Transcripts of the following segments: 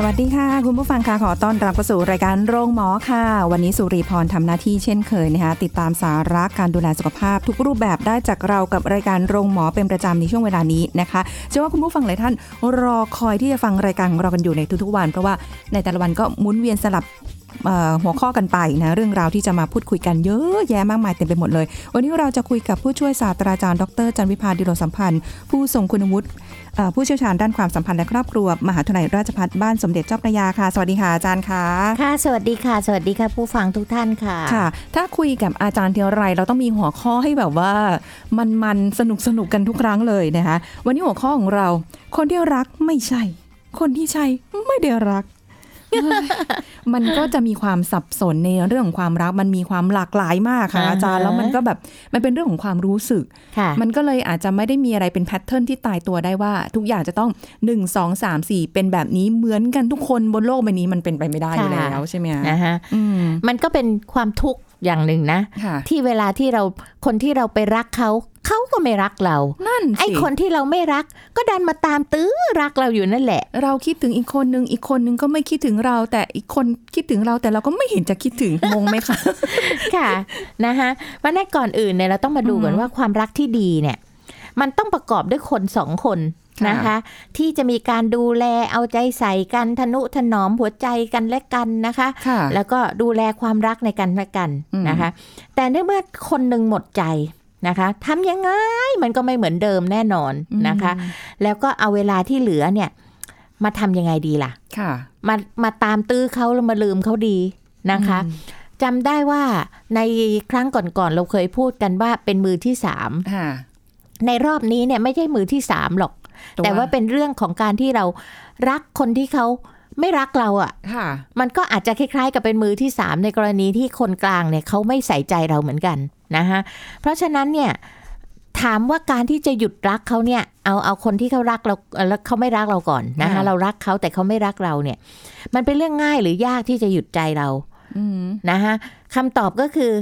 สวัสดีค่ะ คุณผู้ฟังค่ะขอต้อนรับเข้าสู่รายการโรงหมอค่ะ วันนี้สุริพรทำหน้าที่เช่นเคยนะคะติดตามสาระการดูแลสุขภาพ ทุกรูปแบบได้จากเรากับรายการโรงหมอเป็นประจำในช่วงเวลานี้นะคะเชื่อว่าคุณผู้ฟังหลายท่านรอคอยที่จะฟังรายการของเรากันอยู่ในทุกๆวัน เพราะว่าในแต่ละวันก็หมุนเวียนสลับ หัวข้อกันไปนะเรื่องราวที่จะมาพูดคุยกันเยอะแยะมากมายเต็มไปหมดเลย วันนี้เราจะคุยกับผู้ช่วยศาสตราจารย์ดรจันวิพาดิโรสัมพันธ์ ผู้ทรงคุณวุฒิเอ่อผู้เชี่ยวชาญด้านความสัมพันธ์และครอบครัว มหาวิทยาลัยราชภัฏบ้านสมเด็จเจ้าพระยาค่ะ สวัสดีค่ะอาจารย์ค่ะ ค่ะ สวัสดีค่ะ สวัสดีค่ะ ผู้ฟังทุกท่านค่ะ ค่ะ ถ้าคุยกับอาจารย์เทียวไรเราต้องมีหัวข้อให้แบบว่า มันมันสนุกสนุกๆกันทุกครั้งเลยนะคะ วันนี้หัวข้อของเรา คนที่รักไม่ใช่ คนที่ใช่ไม่ได้รัก มันก็จะมีความสับสนในเรื่องของความรัก มันมีความหลากหลายมากค่ะอ่าฮะอาจารย์แล้วมันก็แบบมันเป็นเรื่องของความรู้สึกค่ะมันก็เลยอาจจะไม่ได้มีอะไรเป็นแพทเทิร์นที่ตายตัวได้ว่า ทุกอย่างจะต้อง1 2 3 4 เป็นแบบนี้เหมือนกันทุกคนบนโลกใบนี้มันเป็นไปไม่ได้อยู่ค่ะแล้วใช่ไหมคะนะฮะอืมมันก็เป็นความทุกข์อย่างหนึ่งนะค่ะที่เวลาที่เราคนที่เราไปรักเขาเขาก็ไม่รักเรา นั่นสิไอ้คนที่เราไม่รัก ก็ดันมาตามตื้อรักเราอยู่นั่นแหละ เราคิดถึงอีกคนนึงอีกคนนึงก็ไม่คิดถึงเรา แต่อีกคนคิดถึงเราแต่เราก็ไม่เห็นจะคิดถึงงงไหมคะ ค่ะนะคะเพราะในก่อนอื่นเนี่ยเราต้องมาดูก่อนอือฮึว่าความรักที่ดีเนี่ย มันต้องประกอบด้วยคนสองคนค่ะนะคะที่จะมีการดูแลเอาใจใส่กันทนุถนอมหัวใจกันและกันนะคะค่ะแล้วก็ดูแลความรักในกันและกันอืมนะคะ แต่เนื่อเมื่อคนหนึ่งหมดใจ นะคะทำยังไงมันก็ไม่เหมือนเดิมแน่นอนนะคะ แล้วก็เอาเวลาที่เหลือเนี่ยมาทำยังไงดีล่ะ ค่ะ มามาตามตื้อเขาแล้วมาลืมเขาดีนะคะอืมจำได้ว่าในครั้งก่อนๆเราเคยพูดกันว่าเป็นมือที่สามค่ะในรอบนี้เนี่ยไม่ใช่มือที่สามหรอก แต่ว่าเป็นเรื่องของการที่เรารักคนที่เขาไม่รักเราอะ่ะค่ะมันก็อาจจะคล้ายๆ กับเป็นมือที่สามในกรณีที่คนกลางเนี่ยเขาไม่ใส่ใจเราเหมือนกัน นะคะเพราะฉะนั้นเนี่ยถามว่าการที่จะหยุดรักเขาเนี่ยเอาเอาคนที่เขารักเราเอ่อแล้วเขาไม่รักเราก่อนนะคะค่ะเรารักเขาแต่เขาไม่รักเราเนี่ย มันเป็นเรื่องง่ายหรือยากที่จะหยุดใจเราอืมนะคะคำตอบก็คือ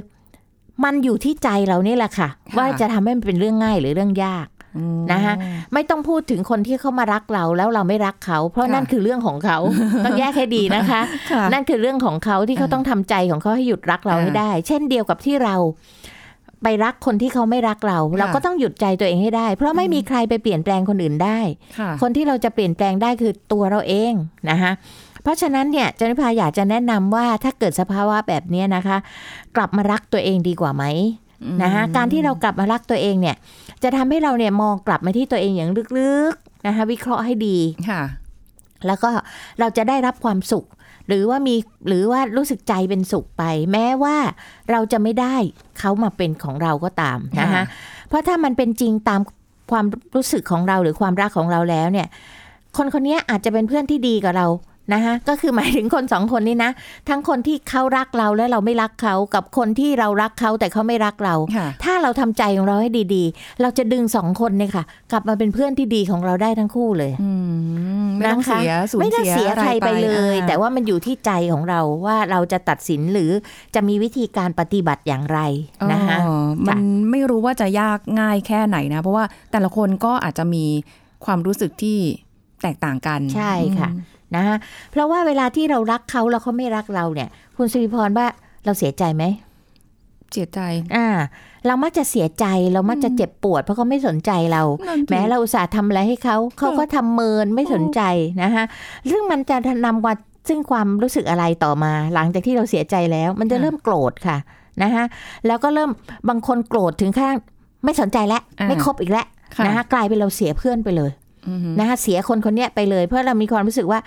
มันอยู่ที่ใจเรานี่แหละค่ะค่ะว่าจะทำให้มันเป็นเรื่องง่ายหรือเรื่องยากอืมนะคะไม่ต้องพูดถึงคนที่เขามารักเราแล้วเราไม่รักเขา เพราะค่ะนั่นคือเรื่องของเขาต้องแยกให้ดีนะคะค่ะนั่นคือเรื่องของเขาที่เขาอ่าต้องทำใจของเขาให้หยุดรักเราอ่าให้ได้ เช่นเดียวกับที่เรา ไปรักคนที่เขาไม่รักเรา เราก็ต้องหยุดใจตัวเองให้ได้ เพราะไม่มีใครไปเปลี่ยนแปลงคนอื่นได้ค่ะคนที่เราจะเปลี่ยนแปลงได้คือตัวเราเองนะคะเพราะฉะนั้นเนี่ยจันพิพาอยากจะแนะนำว่าถ้าเกิดสภาวะแบบเนี้ยนะคะ กลับมารักตัวเองดีกว่าไหมนะคะการที่เรากลับมารักตัวเองเนี่ย จะทำให้เราเนี่ยมองกลับมาที่ตัวเองอย่างลึกๆนะคะวิเคราะห์ให้ดีค่ะ แล้วก็เราจะได้รับความสุข หรือว่ามีหรือว่ารู้สึกใจเป็นสุขไป แม้ว่าเราจะไม่ได้เขามาเป็นของเราก็ตามนะคะค่ะเพราะถ้ามันเป็นจริงตามความรู้สึกของเราหรือความรักของเราแล้วเนี่ย คนคนนี้อาจจะเป็นเพื่อนที่ดีกับเรา นะคะก็คือหมายถึงคนสองคนนี้นะ ทั้งคนที่เขารักเราและเราไม่รักเขากับคนที่เรารักเขาแต่เขาไม่รักเราค่ะถ้าเราทำใจของเราให้ดีๆ เราจะดึงสองคนเนี่ยค่ะ กลับมาเป็นเพื่อนที่ดีของเราได้ทั้งคู่เลยอืมไม่ต้องนะคะเสียสูญไม่ได้เสีเสียยอะไรใครไปเลยอ่าแต่ว่ามันอยู่ที่ใจของเราว่าเราจะตัดสินหรือจะมีวิธีการปฏิบัติอย่างไรนะคะอ๋อมันไม่รู้ว่าจะยากง่ายแค่ไหนนะ เพราะว่าแต่ละคนก็อาจจะมีความรู้สึกที่แตกต่างกัน ใช่ค่ะ นะคะเพราะว่าเวลาที่เรารักเขาแล้วเขาไม่รักเราเนี่ย คุณสิริพรว่าเราเสียใจไหมเสียใจ อ่า เรามักจะเสียใจ เรามักจะเจ็บปวด เพราะเขาไม่สนใจเรานั่นสิแม้เราอุตส่าห์ทำอะไรให้เขา เขาก็ทำเมินไม่สนใจนะคะซึ่งมันจะนำมาซึ่งความรู้สึกอะไรต่อมา หลังจากที่เราเสียใจแล้ว มันจะค่ะเริ่มโกรธค่ะนะคะแล้วก็เริ่มบางคนโกรธถึงขั้นไม่สนใจแล้วอ่าไม่คบอีกแล้วค่ะนะคะกลายเป็นเราเสียเพื่อนไปเลยอือฮึ นะคะเสียคนคนเนี้ยไปเลย เพราะเรามีความรู้สึกว่า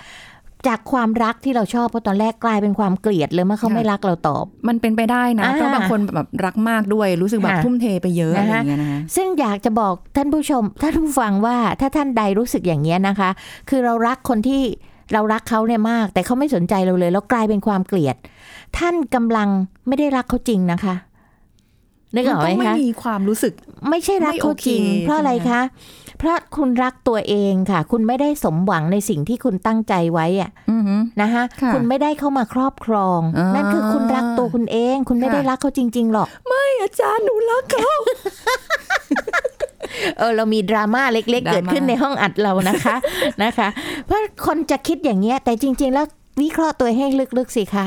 จากความรักที่เราชอบเพราะตอนแรกกลายเป็นความเกลียดเลยเมื่อเขาไม่รักเราตอบ มันเป็นไปได้นะอ่าเพราะบางคนแบบรักมากด้วยรู้สึกแบบค่ะทุ่มเทไปเยอะอะไรนะคะอย่างเงี้ยนะคะซึ่งอยากจะบอกท่านผู้ชมท่านผู้ฟังว่าถ้าท่านใดรู้สึกอย่างนี้ยนะคะ คือเรารักคนที่เรารักเขาเนี่ยมาก แต่เขาไม่สนใจเราเลย แล้วกลายเป็นความเกลียด ท่านกำลังไม่ได้รักเขาจริงนะคะนึกออกไหมต้องไม่คะมีความรู้สึก ไม่ใช่รักไม่เขาโอเคจริง เพราะอะไรใช่ไหมคะ เพราะคุณรักตัวเองค่ะ คุณไม่ได้สมหวังในสิ่งที่คุณตั้งใจไว้อะอือหือนะคะค่ะคุณไม่ได้เข้ามาครอบครองอ่านั่นั่นคือคุณรักตัวคุณเอง คุณไม่ค่ะได้รักเขาจริง ๆ หรอก ไม่อาจารย์หนูรักเขาเออเรามีดราม่าเล็กๆดราม่าเกิดขึ้นในห้องอัดเรานะคะนะคะ เพราะคนจะคิดอย่างเงี้ย แต่จริง ๆ แล้ววิเคราะห์ตัวให้ลึกๆสิคะ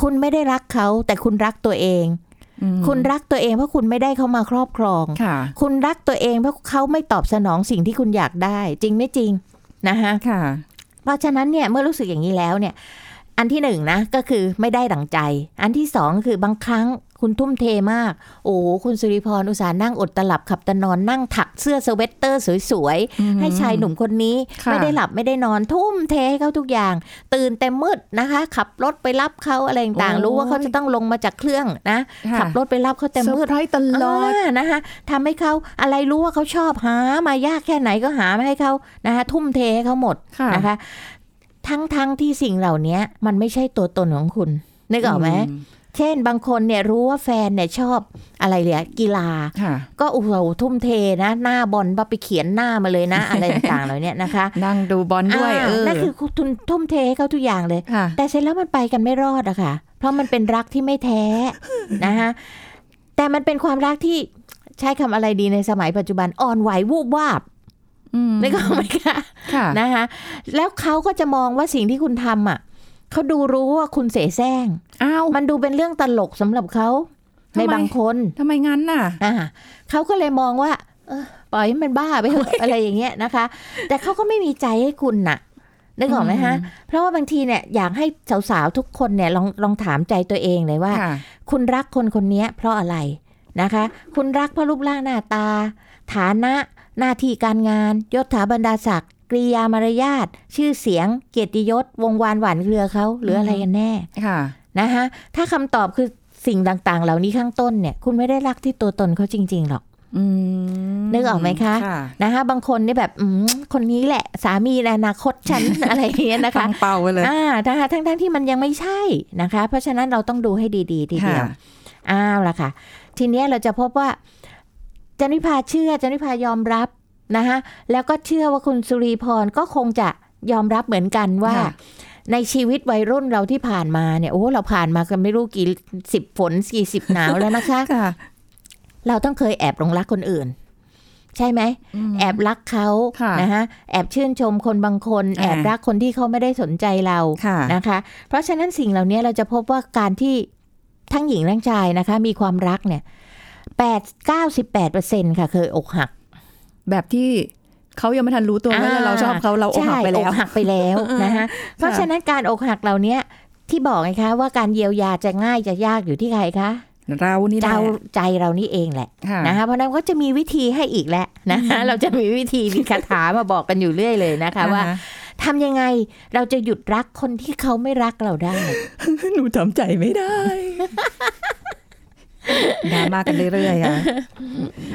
คุณไม่ได้รักเขาแต่คุณรักตัวเองอืม คุณรักตัวเองเพราะคุณไม่ได้เขามาครอบครองค่ะคุณรักตัวเองเพราะเขาไม่ตอบสนองสิ่งที่คุณอยากได้ จริงไม่จริงนะคะค่ะ เพราะฉะนั้นเนี่ยเมื่อรู้สึกอย่างนี้แล้วเนี่ย อันที่หนึ่งนะก็คือไม่ได้ดั่งใจ อันที่สองคือบางครั้งคุณทุ่มเทมาก โอ้คุณสุริพรอุตส่าห์นั่งอดตาหลับขับตานอนนั่งถักเสื้อสเวตเตอร์สวยอืมๆให้ชายหนุ่มคนนี้ค่ะไม่ได้หลับไม่ได้นอนทุ่มเทให้เขาทุกอย่าง ตื่นแต่มืดนะคะ ขับรถไปรับเขาอะไรต่างๆ รู้ว่าเขาจะต้องลงมาจากเครื่องนะค่ะขับรถไปรับเขาแต่มืดร์ไพรส์ตลอดนะคะทำให้เขาอะไรรู้ว่าเขาชอบหามายากแค่ไหนก็หามาให้เขานะคะทุ่มเทให้เขาหมดค่ะนะคะทั้งทั้งที่สิ่งเหล่านี้มันไม่ใช่ตัวตนของคุณนึกออกไหม เช่นบางคนเนี่ยรู้ว่าแฟนเนี่ยชอบอะไรเลยกีฬาค่ะก็โอ้โหทุ่มเทนะ หน้าบอลปไปเขียนหน้ามาเลยนะ อะไรต่างๆเหล่านี้นะคะ นั่งดูบอลด้วยอ่าเออนั่นคือทุนทุ่มเทให้เขาทุกอย่างเลยค่ะแต่เสร็จแล้วมันไปกันไม่รอดอะค่ะ เพราะมันเป็นรักที่ไม่แท้นะคะแต่มันเป็นความรักที่ใช้คำอะไรดีในสมัยปัจจุบันอ่อนไหววูบวาบอืมนึกออกไหมคะค่ะนะคะแล้วเขาก็จะมองว่าสิ่งที่คุณทำอะเขาดูรู้ว่าคุณเสแสร้ง อ้าวมันดูเป็นเรื่องตลกสำหรับเขาทำไมในบางคนทำไมงั้นน่ะอ่าเขาก็เลยมองว่า เออปล่อยให้มันบ้าไปเถอะอะไรอย่างเงี้ยนะคะ แต่เขาก็ไม่มีใจให้คุณน่ะนึกออกไหมฮะ เพราะว่าบางทีเนี่ยอยากให้สาวๆทุกคนเนี่ยลองลองถามใจตัวเองเลยว่าค่ะคุณรักคนคนนี้เพราะอะไรนะคะ คุณรักเพราะรูปร่างหน้าตา ฐานะหน้าที่การงานยศถาบรรดาศักดิ์กริยามารยาทชื่อเสียง เกียรติยศวงวานหวานเครือเขาหรืออะไรกันแน่ค่ะ นะคะถ้าคำตอบคือสิ่งต่างๆ เหล่านี้ข้างต้นเนี่ย คุณไม่ได้รักที่ตัวตนเขาจริง ๆ หรอกอืมนึกออกไหมคะค่ะนะคะ บางคนนี่แบบอืมคนนี้แหละสามีในอนาคตฉันอะไรอย่างเงี้ยนะคะตั้งเป้าไว้เลยอ่านะคะทั้งๆที่มันยังไม่ใช่นะคะ เพราะฉะนั้นเราต้องดูให้ดีๆทีเดียวค่ะอ้าวละค่ะ ทีเนี้ยเราจะพบว่าจันวิพาเชื่อจันวิพายอมรับนะคะแล้วก็เชื่อว่าคุณสุรีพรก็คงจะยอมรับเหมือนกันว่าค่ะ ในชีวิตวัยรุ่นเราที่ผ่านมาเนี่ยโอ้เราผ่านมากันไม่รู้กี่สิบฝนกี่สิบหนาวแล้วนะคะค่ะเราต้องเคยแอบหลงรักคนอื่น ใช่ไหมแอบรักเขาค่ะนะคะแอบชื่นชมคนบางคนอ่าแอบรักคนที่เขาไม่ได้สนใจเราค่ะนะคะ เพราะฉะนั้นสิ่งเหล่านี้เราจะพบว่าการที่ทั้งหญิงทั้งชายนะคะ มีความรักเนี่ยแปดเก้าสิบแปดเปอร์เซ็นค่ะเคยอกหัก แบบที่ เขายังไม่ทันรู้ตัวว่าอ่าเราชอบเขาเราอกหักไปแล้ใช่วอกหักไปแล้วนะคะเพราะฉะนั้นการอกหักเหล่านี้ที่บอกไงคะ ว่าการเยียวยาจะง่ายจะยากอยู่ที่ใครคะเรานี่แหละเราใจเรานี่เองแหละค่ะนะคะเพราะฉะนั้นก็จะมีวิธีให้อีกแหละนะคะเราจะมีวิธีมีคาถามาบอกกันอยู่เรื่อยเลยนะคะว่าอ่ทำยังไงเราจะหยุดรักคนที่เขาไม่รักเราได้ หนูทำใจไม่ได้ ดราม่ากันเรื่อยๆค่ะ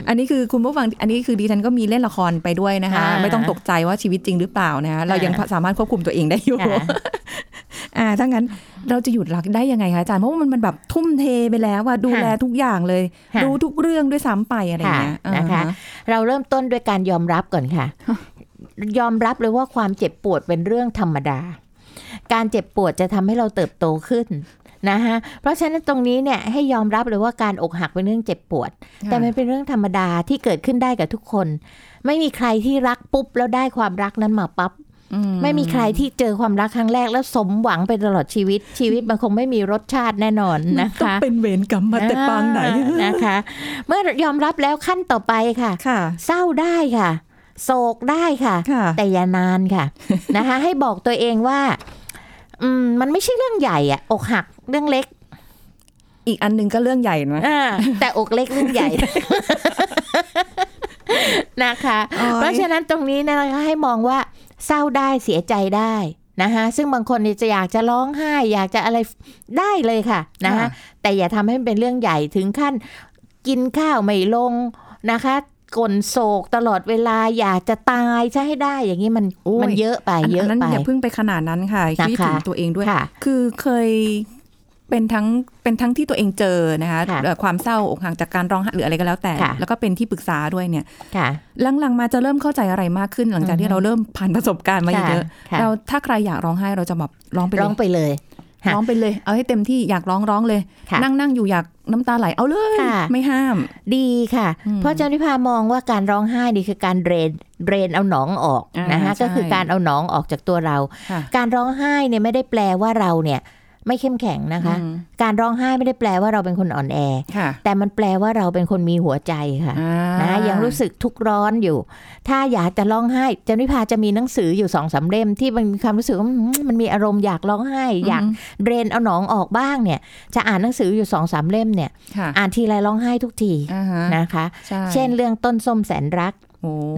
อันนี้คือคุณผู้ฟังอันนี้คือดิฉันก็มีเล่นละครไปด้วยนะคะอ่าไม่ต้องตกใจว่าชีวิตจริงหรือเปล่านะคะเรายังสามารถควบคุมตัวเองได้อยู่ค่ะอ่าถ้างั้นเราจะหยุดรักได้ยังไงคะอาจารย์เพราะว่ามันมันแบบทุ่มเทไปแล้วว่าดูแลทุกอย่างเลยค่ะรู้ทุกเรื่องด้วยซ้ำไปอะไรอย่างเงี้ยค่ะนะคะอ่าฮเราเริ่มต้นด้วยการยอมรับก่อนค่ะ ยอมรับเลยว่าความเจ็บปวดเป็นเรื่องธรรมดา การเจ็บปวดจะทำให้เราเติบโตขึ้น นะคะเพราะฉะนั้นตรงนี้เนี่ยให้ยอมรับเลยว่าการอกหักเป็นเรื่องเจ็บปวด แต่มันเป็นเรื่องธรรมดาที่เกิดขึ้นได้กับทุกคน ไม่มีใครที่รักปุ๊บแล้วได้ความรักนั้นมาปั๊บอืไม่มีใครที่เจอความรักครั้งแรกแล้วสมหวังไปตลอดชีวิต ชีวิตมันคงไม่มีรสชาติแน่นอนนะต้องคะเป็นเวรกรรมมาแต่ปางไหนอ่านะคะ เมื่อยอมรับแล้วขั้นต่อไปค่ะค่ะเศร้าได้ค่ะ โศกได้ค่ะค่ะ แต่อย่านานค่ะนะคะ ให้บอกตัวเองว่า อืมมันไม่ใช่เรื่องใหญ่อะอกหัก เรื่องเล็ก อีกอันหนึงก็เรื่องใหญ่นะอ่าแต่อกเล็กเรื่องใหญ่นะคะโอ๊ยเพราะฉะนั้นตรงนี้เนยนะคะให้มองว่าเศร้าได้เสียใจได้นะคะซึ่งบางคนเนี่ยจะอยากจะร้องไห้ อยากจะอะไรได้เลยค่ะนะคะแต่อย่าทำให้มันเป็นเรื่องใหญ่ถึงขั้นกินข้าวไม่ลงนะคะกลนโศกตลอดเวลาอยากจะตายใช่ให้ได้ อย่างนี้มันโอ้ยมันเยอะไปอันเยอะอันนั้นไปอย่าเพิ่งไปขนาดนั้นค่ะนะคะคิดถึงตัวเองด้วยค่ะคือเคย เป็นทั้งเป็นทั้งที่ตัวเองเจอนะคะค่ะเอ่อความเศร้าอกหักจากการร้องไห้หรืออะไรก็แล้วแต่ค่ะแล้วก็เป็นที่ปรึกษาด้วยเนี่ยค่ะหลังๆมาจะเริ่มเข้าใจอะไรมากขึ้น หลังจากอือฮึที่เราเริ่มผ่านประสบการณ์มาค่ะเยอะค่ะเราถ้าใครอยากร้องไห้เราจะแบบร้องไปเลร้องยไปเลยค่ะร้องไปเลย เอาให้เต็มที่อยากร้องร้องเลยค่ะนั่งนั่งอยู่อยากน้ำตาไหลเอาเลยค่ะไม่ห้าม ดีค่ะอืมเพราะอาจารย์วิพามองว่าการร้องไห้นี่คือการ drain drain เอาหนองออกอ่านนะคะใช่ก็คือการเอาหนองออกจากตัวเราค่ะการร้องไห้เนี่ยไม่ได้แปลว่าเราเนี่ย ไม่เข้มแข็งนะคะอืมการร้องไห้ไม่ได้แปลว่าเราเป็นคนอ่อนแอค่ะแต่มันแปลว่าเราเป็นคนมีหัวใจค่ะอ่านะยังรู้สึกทุกข์ร้อนอยู่ ถ้าอยากจะร้องไห้อาจารย์วิพาจะมีหนังสืออยู่สองสามเล่มที่มันมีความรู้สึกว่าอืมมันมีอารมณ์อยากร้องไห้ อยากเดรนเอาหนองออกบ้างเนี่ย จะอ่านหนังสืออยู่สองสามเล่มเนี่ยค่ะอ่านทีไรร้องไห้ทุกทีอ่าฮะนะคะใช่เช่นเรื่องต้นส้มแสนรักโอ้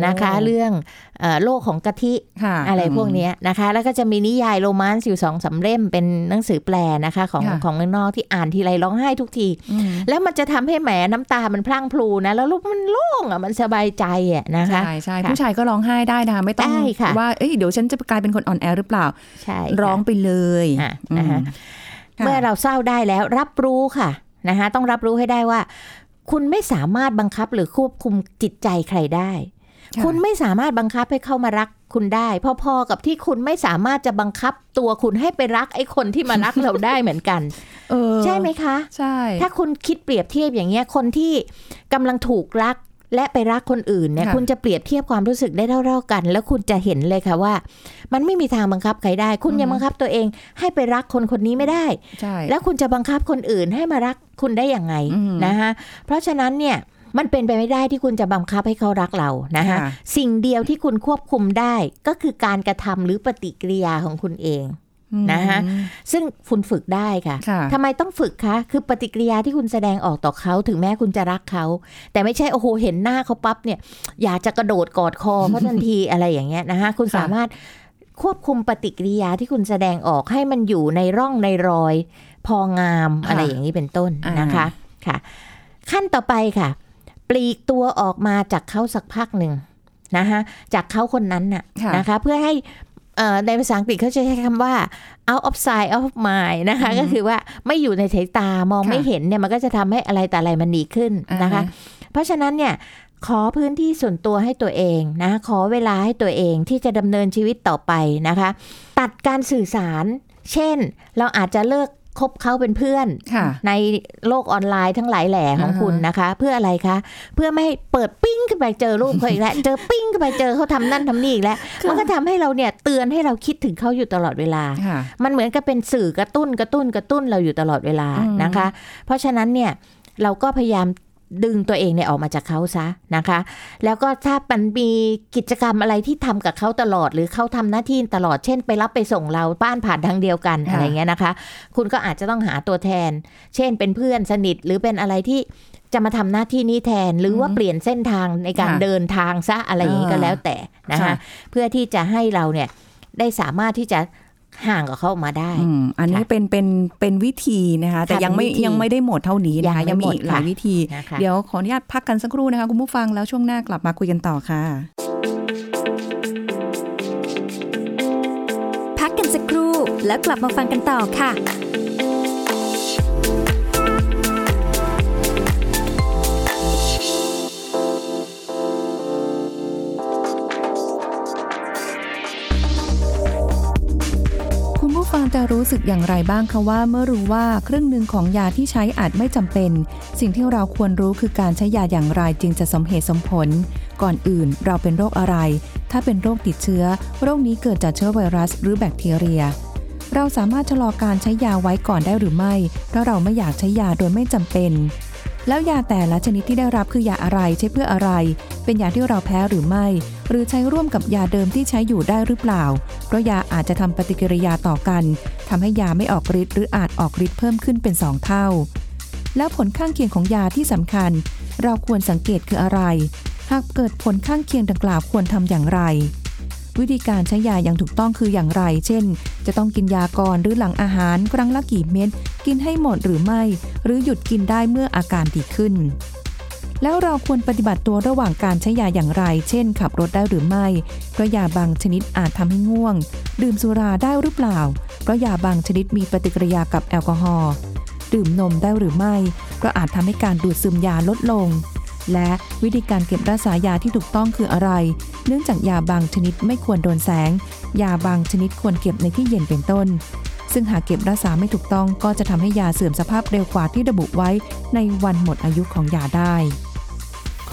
นะคะ เรื่องเอ่อโลกของกะทิค่ะอะไรพวกเนี้ยนะคะ แล้วก็จะมีนิยายโรแมนต์อยู่สองสามเล่มเป็นหนังสือแปลนะคะของค่ะของเมืองนอกที่อ่านทีไรร้องไห้ทุกทีอืมแล้วมันจะทำให้แหมน้ำตามันพลั่งพลูนะแล้วลูกมันโล่งอะมันสบายใจอะนะคะใช่ใช่ค่ะผู้ชายก็ร้องไห้ได้นะคะไม่ต้องได้ค่ะว่าเอ้ยเดี๋ยวฉันจะกลายเป็นคนอ่อนแอหรือเปล่าใช่ค่ะร้องไปเลยอะนะคะอืมค่ะเมื่อเราเศร้าได้แล้วรับรู้ค่ะนะคะต้องรับรู้ให้ได้ว่า คุณไม่สามารถบังคับหรือควบคุมจิตใจใครได้ค่ะคุณไม่สามารถบังคับให้เข้ามารักคุณได้ พอๆกับที่คุณไม่สามารถจะบังคับตัวคุณให้ไปรักไอ้คนที่มารักเราได้เหมือนกันเออใช่ไหมคะ ใช่ ถ้าคุณคิดเปรียบเทียบอย่างเงี้ยคนที่กำลังถูกรัก และไปรักคนอื่นเนี่ยค่ะคุณจะเปรียบเทียบความรู้สึกได้เท่าๆกัน แล้วคุณจะเห็นเลยค่ะว่า มันไม่มีทางบังคับใครได้ คุณยังบังคับตัวเองให้ไปรักคนคนนี้ไม่ได้ใช่แล้วคุณจะบังคับคนอื่นให้มารักคุณได้อย่างไงอืมนะคะเพราะฉะนั้นเนี่ยมันเป็นไปไม่ได้ที่คุณจะบังคับให้เขารักเรานะคะค่ะสิ่งเดียวที่คุณควบคุมได้ก็คือการกระทำหรือปฏิกิริยาของคุณเอง นะคะอืมซึ่งคุณฝึกได้ค่ะค่ะทำไมต้องฝึกคะ คือปฏิกิริยาที่คุณแสดงออกต่อเขาถึงแม้คุณจะรักเขา แต่ไม่ใช่โอ้โหเห็นหน้าเขาปั๊บเนี่ย อยากจะกระโดดกอดคอเขาทันทีอะไรอย่างเงี้ยนะคะคุณค่ะสามารถควบคุมปฏิกิริยาที่คุณแสดงออกให้มันอยู่ในร่องในรอย พองามอะไรอย่างนี้เป็นต้นนะคะค่ะ ขั้นต่อไปค่ะ ปลีกตัวออกมาจากเขาสักพักหนึ่งนะคะจากเขาคนนั้นน่ะค่ะนะคะ เพื่อให้เอ่อ ในภาษาอังกฤษเขาจะใช้คำว่า out of sight out of mind นะคะอืมก็คือว่าไม่อยู่ในสายตามองค่ะไม่เห็นเนี่ยมันก็จะทำให้อะไรแต่อะไรมันดีขึ้นนะคะอ่าฮเพราะฉะนั้นเนี่ยขอพื้นที่ส่วนตัวให้ตัวเองนะ ขอเวลาให้ตัวเองที่จะดำเนินชีวิตต่อไปนะคะ ตัดการสื่อสาร เช่น เราอาจจะเลิก คบเขาเป็นเพื่อนค่ะในโลกออนไลน์ทั้งหลายแหล่ของอ่าฮะคุณนะคะ เพื่ออะไรคะ เพื่อไม่ให้เปิดปิ้งขึ้นไปเจอรูปเขาอีกแล้ว เจอปิ้งขึ้นไปเจอเขาทำนั่นทำนี่อีกแล้ว มันก็ทำให้เราเนี่ยเตือนให้เราคิดถึงเขาอยู่ตลอดเวลาค่ะมันเหมือนกับเป็นสื่อกระตุ้นกระตุ้นกระตุ้นเราอยู่ตลอดเวลาอืมนะคะ เพราะฉะนั้นเนี่ยเราก็พยายาม ดึงตัวเองเนี่ยออกมาจากเขาซะนะคะ แล้วก็ถ้ามันมีกิจกรรมอะไรที่ทำกับเขาตลอด หรือเขาทำหน้าที่ตลอดเช่น ไปรับไปส่งเราบ้านผ่านทางเดียวกันค่ะอะไรเงี้ยนะคะ คุณก็อาจจะต้องหาตัวแทน เช่น เป็นเพื่อนสนิทหรือเป็นอะไรที่จะมาทำหน้าที่นี้แทนหรือว่าอืมเปลี่ยนเส้นทางในการค่ะเดินทางซะอะไรอย่างนี้ก็อ่าแล้วแต่นะคะค่ะเพื่อที่จะให้เราเนี่ยได้สามารถที่จะ ห่างกับเขาออกมาได้อืมอันนี้ค่ะเป็นเป็นเป็นวิธีนะคะ แต่ค่ะยังไม่เป็นวิธียังไม่ได้หมดเท่านี้นะคะยัยังงไม่มีหมดอีกหลายค่ะวิธีนะคะเดี๋ยวขออนุญาตพักกันสักครู่นะคะคุณผู้ฟังแล้วช่วงหน้ากลับมาคุยกันต่อค่ะ พักกันสักครู่แล้วกลับมาฟังกันต่อค่ะ ฟังจะรู้สึกอย่างไรบ้างคะว่าเมื่อรู้ว่าครึ่งหนึ่งของยาที่ใช้อาจไม่จำเป็น สิ่งที่เราควรรู้คือการใช้ยาอย่างไรจึงจะสมเหตุสมผล ก่อนอื่นเราเป็นโรคอะไร ถ้าเป็นโรคติดเชื้อ โรคนี้เกิดจากเชื้อไวรัส หรือแบคทีเรีย เราสามารถชะลอการใช้ยาไว้ก่อนได้หรือไม่ เพราะเราไม่อยากใช้ยาโดยไม่จำเป็น แล้วยาแต่ละชนิดที่ได้รับคือยาอะไรใช้เพื่ออะไร เป็นยาที่เราแพ้หรือไม่ หรือใช้ร่วมกับยาเดิมที่ใช้อยู่ได้หรือเปล่า เพราะยาอาจจะทำปฏิกิริยาต่อกันทำให้ยาไม่ออกฤทธิ์หรืออาจออกฤทธิ์เพิ่มขึ้นเป็น 2 เท่า แล้วผลข้างเคียงของยาที่สำคัญ เราควรสังเกตคืออะไร หากเกิดผลข้างเคียงดังกล่าวควรทำอย่างไร วิธีการใช้ยาอย่างถูกต้องคืออย่างไร เช่น จะต้องกินยาก่อนหรือหลังอาหาร ครั้งละกี่เม็ด กินให้หมดหรือไม่ หรือหยุดกินได้เมื่ออาการดีขึ้น แล้วเราควรปฏิบัติตัวระหว่างการใช้ยาอย่างไร เช่น ขับรถได้หรือไม่ เพราะยาบางชนิดอาจทำให้ง่วง ดื่มสุราได้หรือเปล่า เพราะยาบางชนิดมีปฏิกิริยากับแอลกอฮอล์ ดื่มนมได้หรือไม่ก็อาจทำให้การดูดซึมยาลดลง และวิธีการเก็บรักษายาที่ถูกต้องคืออะไร เนื่องจากยาบางชนิดไม่ควรโดนแสง ยาบางชนิดควรเก็บในที่เย็นเป็นต้นซึ่งหากเก็บรักษาไม่ถูกต้องก็จะทำให้ยาเสื่อมสภาพเร็วกว่าที่ระบุไว้ในวันหมดอายุของยาได้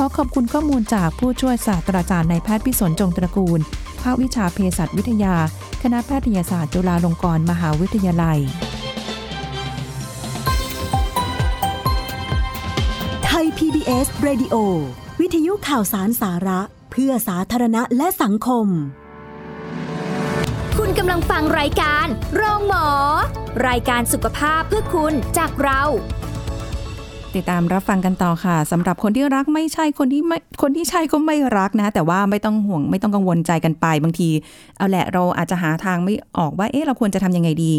ขอขอบคุณข้อมูลจากผู้ช่วยศาสตราจารย์นายแพทย์พิสนจงตระกูล ภาควิชาเภสัชวิทยา คณะแพทยศาสตร์จุฬาลงกรณ์มหาวิทยาลัย ไทย PBS Radio วิทยุข่าวสารสาระ เพื่อสาธารณะและสังคม คุณกำลังฟังรายการ โรงหมอ รายการสุขภาพเพื่อคุณจากเรา ติดตามรับฟังกันต่อค่ะสำหรับคนที่รักไม่ใช่คนที่ไม่คนที่ใช่ก็ไม่รักนะ แต่ว่าไม่ต้องห่วงไม่ต้องกังวลใจกันไปบางที เอาแหละเราอาจจะหาทางไม่ออกว่าเอ๊ะเราควรจะทำยังไงดี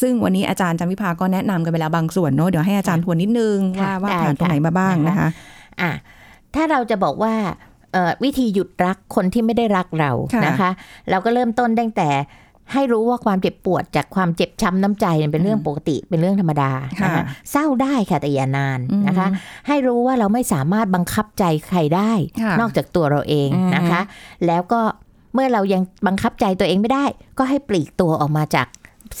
ซึ่งวันนี้อาจารย์จันวิภาก็แนะนำกันไปแล้วบางส่วนเนาะเดี๋ยวให้อาจารย์ทวนนิดนึงว่าค่ะว่าได้ผ่านตรงไหนค่ะมาบ้างนะคะอะถ้าเราจะบอกว่าเอ่อวิธีหยุดรักคนที่ไม่ได้รักเราค่ะนะคะ เราก็เริ่มต้นตั้งแต่ ให้รู้ว่าความเจ็บปวดจากความเจ็บช้ำน้ำใจเนี่ยเป็นเรื่องปกติเป็นเรื่องธรรมดานะคะค่ะเศร้าได้ค่ะแต่อย่านานนะคะ ให้รู้ว่าเราไม่สามารถบังคับใจใครได้ค่ะนอกจากตัวเราเองอืมนะคะ แล้วก็เมื่อเรายังบังคับใจตัวเองไม่ได้ ก็ให้ปลีกตัวออกมาจาก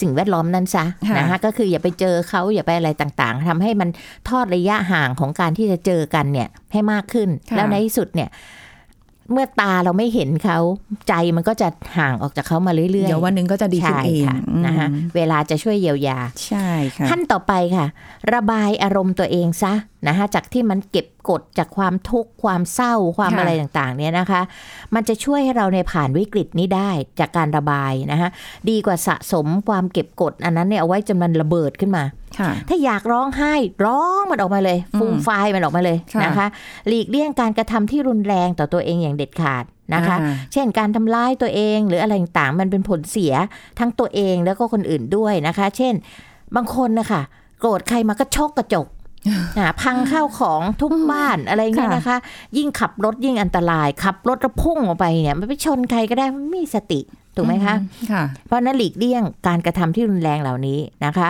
สิ่งแวดล้อมนั้นซะค่ะนะคะก็คืออย่าไปเจอเขาอย่าไปอะไรต่างๆทำให้มันทอดระยะห่างของการที่จะเจอกันเนี่ยให้มากขึ้นค่ะแล้วในที่สุดเนี่ย เมื่อตาเราไม่เห็นเขาใจมันก็จะห่างออกจากเขามาเรื่อยๆเดี๋ยววันหนึ่งก็จะดีขึ้นใช่เองค่ะอืมนะคะเวลาจะช่วยเยียวยา ใช่ค่ะขั้นต่อไปค่ะ ระบายอารมณ์ตัวเองซะ นะคะจากที่มันเก็บกดจากความทุกข์ความเศร้าความค่ะอะไรต่างๆเนี่ยนะคะ มันจะช่วยให้เราในผ่านวิกฤตนี้ได้จากการระบายนะคะดีกว่าสะสมความเก็บกดอันนั้นเนี่ยเอาไว้จนมันระเบิดขึ้นมาค่ะถ้าอยากร้องไห้ร้องมันออกมาเลยอืมฟูมไฟายมันออกมาเลยค่ะนะคะ หลีกเลี่ยงการกระทำที่รุนแรงต่อตัวเองอย่างเด็ดขาดนะคะอ่าเช่นการทำร้ายตัวเองหรืออะไรต่างๆมันเป็นผลเสียทั้งตัวเองแล้วก็คนอื่นด้วยนะคะ เช่น บางคนนะคะโกรธใครมาก็ชกกระจกอ่า พังข้าวของทุบบ้านอะไรเงี้ยค่ะนะคะ ยิ่งขับรถยิ่งอันตราย ขับรถแล้วพุ่งออกไปเนี่ย มันไปชนใครก็ได้มันไม่มีสติถูกไหมคะค่ะเพราะฉะนั้นหลีกเลี่ยงการกระทำที่รุนแรงเหล่านี้นะคะ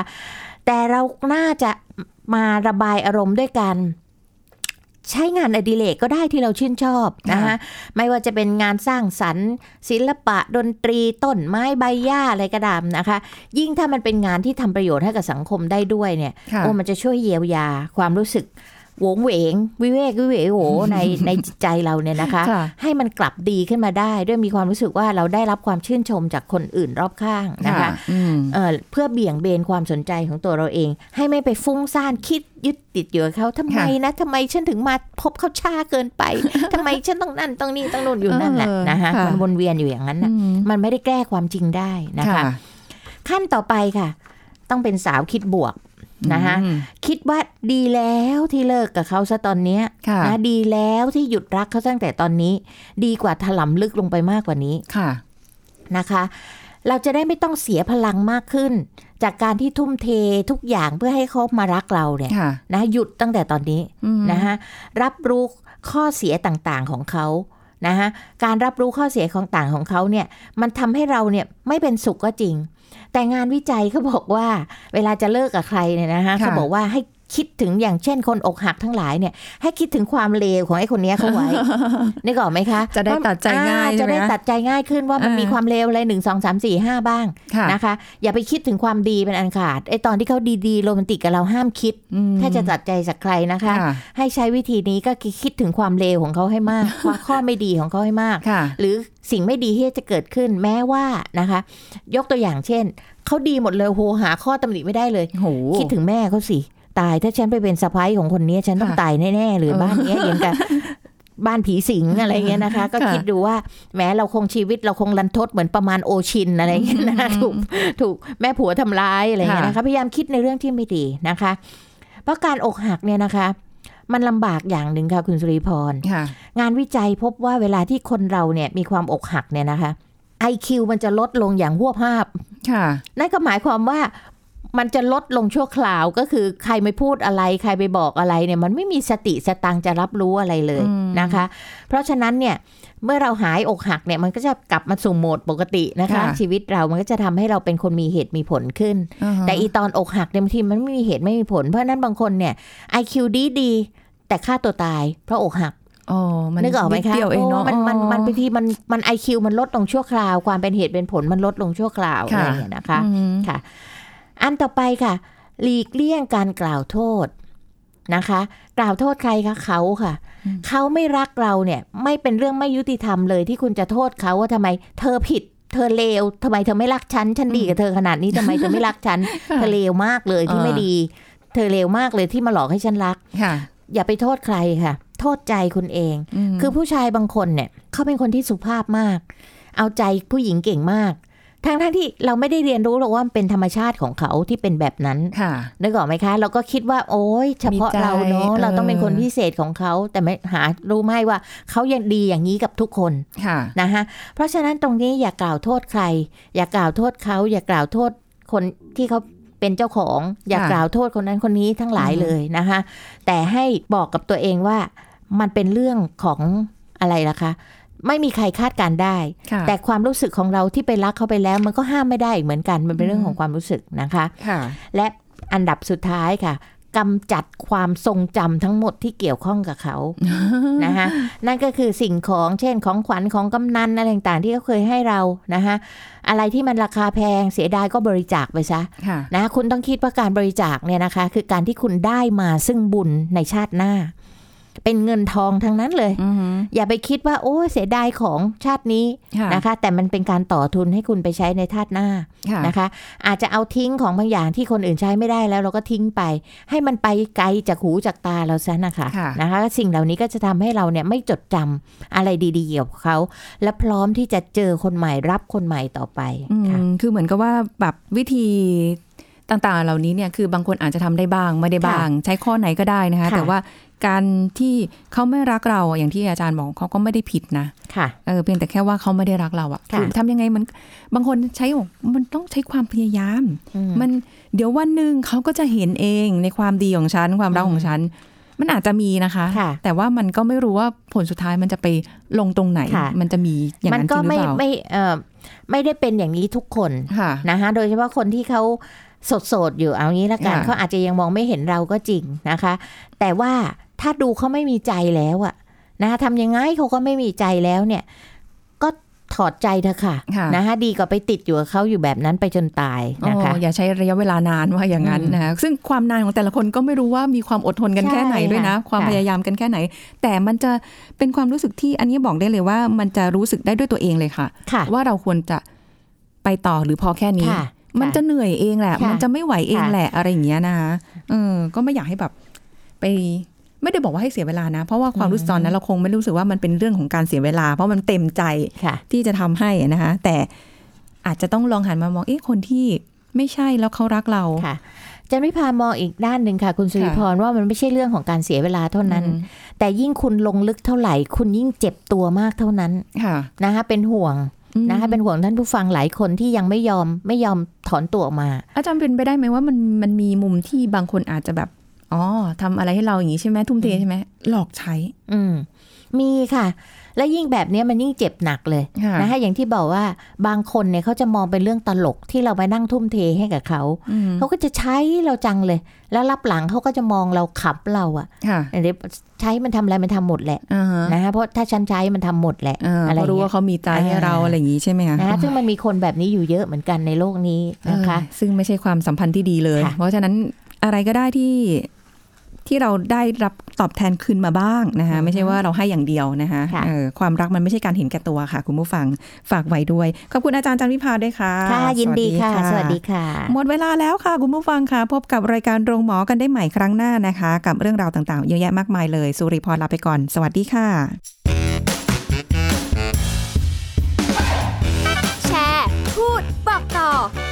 แต่เราน่าจะมาระบายอารมณ์ด้วยกัน ใช้งานอดิเรกก็ได้ที่เราชื่นชอบนะคะค่ะไม่ว่าจะเป็นงานสร้างสรรค์ ศิลปะดนตรีต้นไม้ใบหญ้าอะไรก็ตามนะคะ ยิ่งถ้ามันเป็นงานที่ทำประโยชน์ให้กับสังคมได้ด้วยเนี่ยค่ะโอ้มันจะช่วยเยียวยาความรู้สึก โหวงเหวงวิเวกวิเวโหในในจิตใจเราเนี่ยนะคะค่ะให้มันกลับดีขึ้นมาได้ด้วยมีความรู้สึกว่าเราได้รับความชื่นชมจากคนอื่นรอบข้างนะคะอืมเอ่อเพื่อเบี่ยงเบนความสนใจของตัวเราเอง ให้ไม่ไปฟุ้งซ่านคิดยึดติดอยู่กับเขาทำไมนะทำไมฉันถึงมาพบเขาช้าเกินไปทำไมฉันต้องนั่นต้องนี่ต้องนู่นอยู่นั่นแหละเออนะคะค่ะมันวนเวียนอยู่อย่างนั้นนะอืมมันไม่ได้แก้ความจริงได้นะคะ ขั้นต่อไปค่ะ ต้องเป็นสาวคิดบวก นะคะอืมคิดว่าดีแล้วที่เลิกกับเขาซะตอนเนี้ยค่ะนะดีแล้วที่หยุดรักเขาตั้งแต่ตอนนี้ ดีกว่าถลำลึกลงไปมากกว่านี้ค่ะนะคะ เราจะได้ไม่ต้องเสียพลังมากขึ้น จากการที่ทุ่มเททุกอย่างเพื่อให้เขามารักเราเนี่ยค่ะนะหยุดตั้งแต่ตอนนี้อืมนะคะรับรู้ข้อเสียต่างๆของเขานะคะการรับรู้ข้อเสียของต่างของเขาเนี่ย มันทำให้เราเนี่ยไม่เป็นสุขก็จริง แต่งานวิจัยเขาบอกว่า เวลาจะเลิกกับใครเนี่ยนะคะค่ะเขาบอกว่าให้ คิดถึงอย่างเช่นคนอกหักทั้งหลายเนี่ยให้คิดถึงความเลวของไอ้คนเนี้ยเขาไว้นึกออกไหมคะ จะได้ตัดใจง่ายอ่ใช่จะไหมได้คะตัดใจง่ายขึ้นว่ามันอ่ามีมีความเลวอะไรหนึ่งสองสามสี่ห้าบ้างค่ะนะคะ อย่าไปคิดถึงความดีเป็นอันขาดไอ้ตอนที่เขาดีๆโรแมนติกกับเราห้ามคิดอืมถ้าจะตัดใจจากใครนะคะค่ะให้ใช้วิธีนี้ก็คือคิดถึงความเลวของเขาให้มากความข้อไม่ดีของเขาให้มากค่ะหรือสิ่งไม่ดีที่จะเกิดขึ้นแม้ว่านะคะ ยกตัวอย่างเช่นเขาดีหมดเลยโหหาข้อตำหนิไม่ได้เลยโหคิดถึงแม่เขาสิ ตายถ้าฉันไปเป็นสะพ้ายของคนนี้ฉันต้องค่ะตายแน่ๆเลยเออบ้านเนี้ยอย่างกับบ้านผีสิงอะไรเงี้ยนะคะ ก็ค่ะคิดดูว่าแม้เราคงชีวิตเราคงรันทดเหมือนประมาณโอชินอะไรเงี้ยนะถูกถูกแม่ผัวทำร้ายอะไรเงี้ยนะคะพยายามคิดในเรื่องที่ไม่ดีนะคะ เพราะการอกหักเนี่ยนะคะ มันลำบากอย่างหนึ่งค่ะคุณสุริพรค่ะงานวิจัยพบว่าเวลาที่คนเราเนี่ยมีความอกหักเนี่ยนะคะ IQ มันจะลดลงอย่างหวบภาพค่ะนั่นก็หมายความว่า มันจะลดลงชั่วคราวก็คือใครไม่พูดอะไร ใครไปบอกอะไรเนี่ยมันไม่มีสติสตังค์จะรับรู้อะไรเลยนะคะ เพราะฉะนั้นเนี่ยเมื่อเราหายอกหักเนี่ยมันก็จะกลับมาสู่โหมดปกตินะคะค่ะชีวิตเรามันก็จะทำให้เราเป็นคนมีเหตุมีผลขึ้นอ่าฮะแต่อีตอนอกหักเนี่ยบางทีมันไม่มีเหตุไม่มีผล เพราะฉะนั้นบางคนเนี่ย IQ ดีดีๆแต่ฆ่าตัวตายเพราะอกหักอ๋อมันนึกออกไหมนิดคะเดียวเองเนาะโมันมันอ๋อมันบางทีมันมัน IQ มันลดลงชั่วคราว ความเป็นเหตุเป็นผลมันลดลงชั่วคราวอะค่ะไรอย่างเงี้ยนะคะอืมค่ะ อันต่อไปค่ะ หลีกเลี่ยงการกล่าวโทษนะคะ กล่าวโทษใครคะเขาค่ะ เขาไม่รักเราเนี่ย ไม่เป็นเรื่องไม่ยุติธรรมเลยที่คุณจะโทษเขาว่าทำไม เธอผิด เธอเลวทำไมเธอไม่รักฉันฉันดีกับเธอขนาดนี้ทำไมเธอไม่รักฉันเธอเลวมากเลยที่อ่าไม่ดี เธอเลวมากเลยที่มาหลอกให้ฉันรักค่ะอย่าไปโทษใครค่ะ โทษใจคุณเองมคือผู้ชายบางคนเนี่ย เขาเป็นคนที่สุภาพมาก เอาใจผู้หญิงเก่งมาก ทั้งทั้งๆที่เราไม่ได้เรียนรู้หรอกว่ามันเป็นธรรมชาติของเขาที่เป็นแบบนั้นค่ะนึกออกไหมคะ เราก็คิดว่า โอ๊ยเฉพาะมีใจเราเนาะเออเราต้องเป็นคนพิเศษของเขา แต่ไม่หารู้ไหมว่าเขายังดีอย่างนี้กับทุกคนค่ะนะคะเพราะฉะนั้นตรงนี้อย่ากล่าวโทษใคร อย่ากล่าวโทษเขา อย่ากล่าวโทษคนที่เขาเป็นเจ้าของ อย่ากล่าวโทษคนนั้นคนนี้ทั้งหลายเลยนะคะแต่ให้บอกกับตัวเองว่ามันเป็นเรื่องของอะไรล่ะคะ ไม่มีใครคาดการณ์ได้ค่ะแต่ความรู้สึกของเราที่ไปรักเขาไปแล้ว มันก็ห้ามไม่ได้อีกเหมือนกัน มันเป็นเรื่องของความรู้สึกนะคะค่ะและอันดับสุดท้ายค่ะกำจัดความทรงจำทั้งหมดที่เกี่ยวข้องกับเขานะคะนั่นก็คือสิ่งของเช่นของขวัญของกำนันอะไรต่างๆ ที่เขาเคยให้เรานะคะอะไรที่มันราคาแพงเสียดายก็บริจาคไปซะค่ะนะคุณต้องคิดว่าการบริจาคเนี่ยนะคะ คือการที่คุณได้มาซึ่งบุญในชาติหน้า เป็นเงินทองทั้งนั้นเลยอือฮึอย่าไปคิดว่า โอ้เสียดายของชาตินี้ค่ะนะคะ แต่มันเป็นการต่อทุนให้คุณไปใช้ในชาติหน้าค่ะนะคะ อาจจะเอาทิ้งของบางอย่างที่คนอื่นใช้ไม่ได้แล้วเราก็ทิ้งไป ให้มันไปไกลจากหูจากตาเราซะนะคะค่ะนะคะ สิ่งเหล่านี้ก็จะทำให้เราเนี่ยไม่จดจำอะไรดีๆเกี่ยวกับเขา และพร้อมที่จะเจอคนใหม่รับคนใหม่ต่อไปอืมค่ะคือเหมือนกับว่าแบบวิธี ต่างๆ เหล่านี้เนี่ยคือบางคนอาจจะทำได้บ้างไม่ได้บ้าง ใช้ข้อไหนก็ได้นะคะค่ะแต่ว่าการที่เขาไม่รักเราอย่างที่อาจารย์บอกเขาก็ไม่ได้ผิดนะค่ะเออเพียงแต่แค่ว่าเขาไม่ได้รักเราอะค่ะคือทำยังไงมันบางคนใช้บอกมันต้องใช้ความพยายามอืมมันเดี๋ยววันหนึ่งเขาก็จะเห็นเองในความดีของฉันความรักของฉันมันอาจจะมีนะคะค่ะแต่ว่ามันก็ไม่รู้ว่าผลสุดท้ายมันจะไปลงตรงไหนค่ะมันจะมีอย่างมันนั้นจก็ริงหรือไม่เปล่าไม่เอ่อไม่ได้เป็นอย่างนี้ทุกคนค่ะนะคะโดยเฉพาะคนที่เขาโสดๆ อยู่เอางี้ละกันค่ะเขาอาจจะยังมองไม่เห็นเราก็จริงนะคะ แต่ว่าถ้าดูเขาไม่มีใจแล้วอะนะคะทำยังไงเขาก็ไม่มีใจแล้วเนี่ย ก็ถอดใจเถอะค่ะค่ะนะคะดีกว่าไปติดอยู่กับเขาอยู่แบบนั้นไปจนตายนะคะอ๋ออย่าใช้ระยะเวลานานว่าอย่างนั้นอืมนะคะซึ่งความนานของแต่ละคนก็ไม่รู้ว่ามีความอดทนกันใช่แค่ไหนด้วยนะค่ะความค่ะพยายามกันแค่ไหน แต่มันจะเป็นความรู้สึกที่อันนี้บอกได้เลยว่า มันจะรู้สึกได้ด้วยตัวเองเลยค่ะค่ะว่าเราควรจะไปต่อหรือพอแค่นี้ค่ะ มันจะเหนื่อยเองแหละค่ะมันจะไม่ไหวเองค่ะแหละอะไรอย่างเงี้ยนะคะเออ ก็ไม่อยากให้แบบไปไม่ได้บอกว่าให้เสียเวลานะ เพราะว่าความรู้สึกตอนนั้นเราคงไม่รู้สึกว่ามันเป็นเรื่องของการเสียเวลา เพราะมันเต็มใจค่ะที่จะทำให้นะคะ แต่อาจจะต้องลองหันมามองเอ๊ะคนที่ไม่ใช่แล้วเขารักเราค่ะจะไม่พามองอีกด้านหนึ่งค่ะ คุณสุริพรว่ามันไม่ใช่เรื่องของการเสียเวลาเท่านั้นอืมแต่ยิ่งคุณลงลึกเท่าไหร่ คุณยิ่งเจ็บตัวมากเท่านั้นค่ะนะคะเป็นห่วงอืม นะคะเป็นห่วงท่านผู้ฟังหลายคนที่ยังไม่ยอมไม่ยอมถอนตัวออกมา อาจารย์เป็นไปได้ไหมว่ามันมันมีมุมที่บางคนอาจจะแบบ อ๋อทำอะไรให้เราอย่างนี้ใช่ไหมทุ่มเทใช่ไหมหลอกใช้ อืม มีค่ะ และยิ่งแบบเนี้ยมันยิ่งเจ็บหนักเลยค่ะนะคะอย่างที่บอกว่าบางคนเนี่ยเขาจะมองเป็นเรื่องตลกที่เราไปนั่งทุ่มเทให้กับเขาอืมเขาก็จะใช้เราจังเลย แล้วรับหลังเขาก็จะมองเราขับเราอะค่ะเดี๋ยวใช้มันทำอะไรมันทำหมดแหละอ่าฮะนะคะเพราะถ้าฉันใช้มันทำหมดแหละอ่าอะไรเพราะรู้เงี้ว่ายเขามีใจให้อ่าเราอะไรอย่างนี้ใช่ไหมคะนะคะซึ่งมันมีคนแบบนี้อยู่เยอะเหมือนกันในโลกนี้นะคะเออซึ่งไม่ใช่ความสัมพันธ์ที่ดีเลยค่ะเพราะฉะนั้นอะไรก็ได้ที่ ที่เราได้รับตอบแทนคืนมาบ้างนะคะไม่ใช่ว่าเราให้อย่างเดียวนะคะค่ะเออความรักมันไม่ใช่การเห็นแก่ตัวค่ะ คุณผู้ฟังฝากไว้ด้วย ขอบคุณอาจารย์จันวิพาด้วยค่ะค่ะยินดีค่ะ สวัสดีค่ะ หมดเวลาแล้วค่ะ คุณผู้ฟังค่ะ พบกับรายการโรงหมอกันได้ใหม่ครั้งหน้านะคะ กับเรื่องราวต่างๆ เยอะแยะมากมายเลยสุริพรลาไปก่อน สวัสดีค่ะ แชร์ พูดบอกต่อ